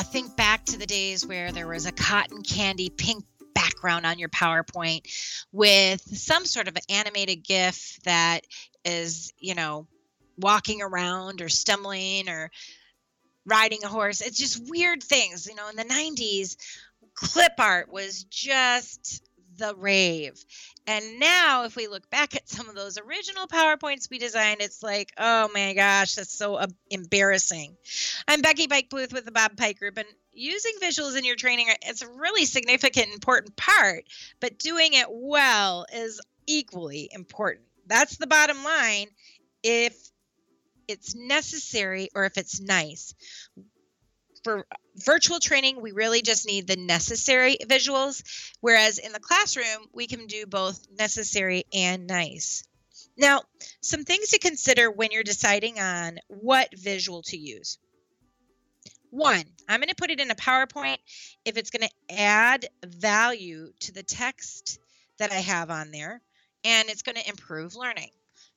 uh, think back to the days where there was a cotton candy pink background on your PowerPoint with some sort of animated GIF that is, you know, walking around or stumbling or riding a horse. It's just weird things. You know, in the 90s, clip art was just the rave. And now, if we look back at some of those original PowerPoints we designed, it's like, oh my gosh, that's so uh, embarrassing. I'm Becky Pike Booth with the Bob Pike Group, and using visuals in your training it's a really significant, important part, but doing it well is equally important. That's the bottom line. If it's necessary or if it's nice for virtual training, we really just need the necessary visuals, whereas in the classroom, we can do both necessary and nice. Now, some things to consider when you're deciding on what visual to use. One, I'm going to put it in a PowerPoint if it's going to add value to the text that I have on there and it's going to improve learning.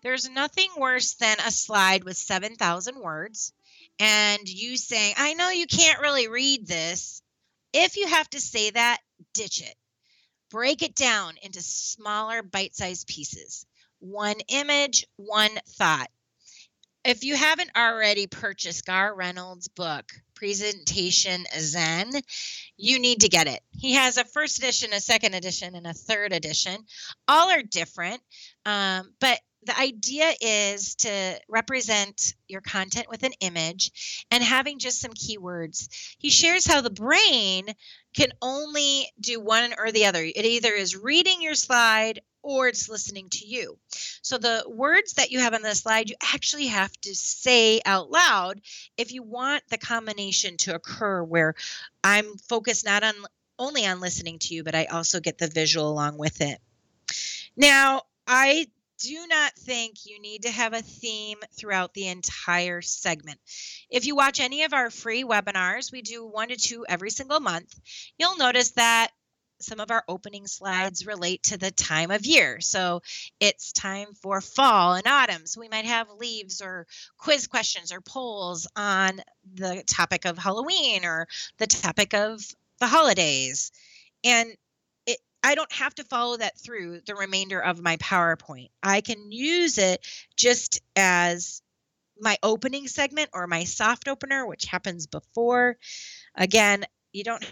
There's nothing worse than a slide with 7,000 words and you saying, I know you can't really read this. If you have to say that, ditch it. Break it down into smaller bite sized pieces. One image, one thought. If you haven't already purchased Garr Reynolds' book, Presentation Zen, you need to get it. He has a first edition, a second edition, and a third edition. All are different, um, but the idea is to represent your content with an image and having just some keywords. He shares how the brain can only do one or the other. It either is reading your slide or it's listening to you. So the words that you have on the slide, you actually have to say out loud if you want the combination to occur where I'm focused not on only on listening to you, but I also get the visual along with it. Now, I do not think you need to have a theme throughout the entire segment. If you watch any of our free webinars, we do one to two every single month, you'll notice that some of our opening slides relate to the time of year. So it's time for fall and autumn. So we might have leaves or quiz questions or polls on the topic of Halloween or the topic of the holidays. And I don't have to follow that through the remainder of my PowerPoint. I can use it just as my opening segment or my soft opener, which happens before. Again, you don't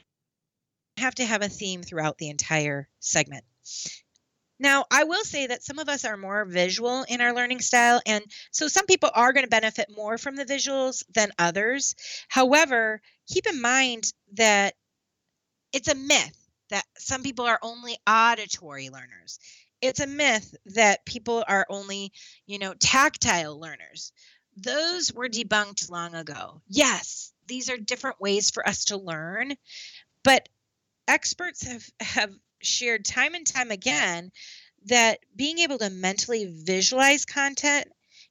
have to have a theme throughout the entire segment. Now, I will say that some of us are more visual in our learning style, and so some people are going to benefit more from the visuals than others. However, keep in mind that it's a myth that some people are only auditory learners. It's a myth that people are only, you know, tactile learners. Those were debunked long ago. Yes, these are different ways for us to learn, but experts have have shared time and time again that being able to mentally visualize content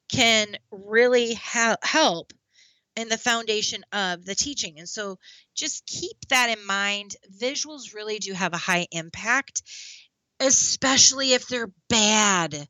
can really ha- help in the foundation of the teaching. And so just keep that in mind. Visuals really do have a high impact, especially if they're bad.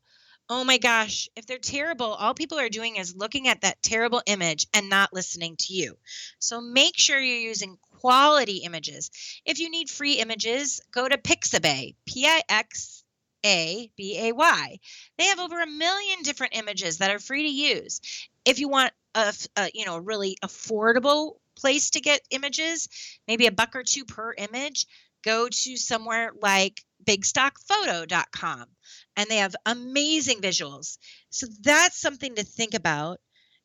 Oh my gosh, if they're terrible, all people are doing is looking at that terrible image and not listening to you. So make sure you're using quality images. If you need free images, go to Pixabay, P I X A B A Y. They have over a million different images that are free to use. If you want a, a you know a really affordable place to get images, maybe a buck or two per image, go to somewhere like bigstockphoto.com and they have amazing visuals. So that's something to think about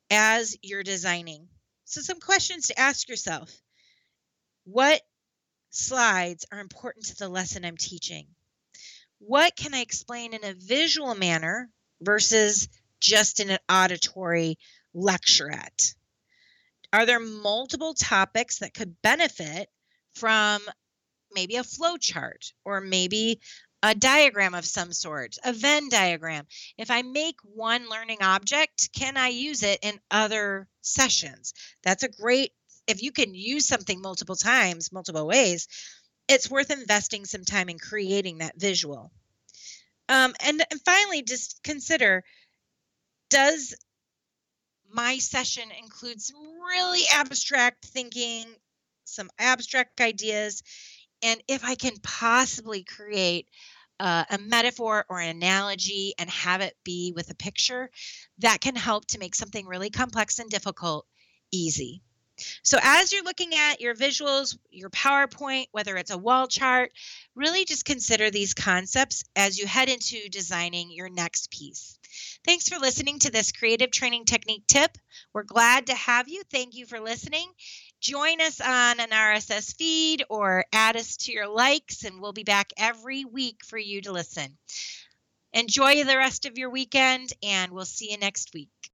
as you're designing. So, some questions to ask yourself What slides are important to the lesson I'm teaching? What can I explain in a visual manner versus just in an auditory lecturette? Are there multiple topics that could benefit from maybe a flow chart or maybe a diagram of some sort, a Venn diagram. If I make one learning object, can I use it in other sessions? That's a great, if you can use something multiple times, multiple ways, it's worth investing some time in creating that visual. Um, and, and finally, just consider does my session includes some really abstract thinking, some abstract ideas, and if I can possibly create uh, a metaphor or an analogy and have it be with a picture, that can help to make something really complex and difficult easy. So, as you're looking at your visuals, your PowerPoint, whether it's a wall chart, really just consider these concepts as you head into designing your next piece. Thanks for listening to this creative training technique tip. We're glad to have you. Thank you for listening. Join us on an RSS feed or add us to your likes, and we'll be back every week for you to listen. Enjoy the rest of your weekend, and we'll see you next week.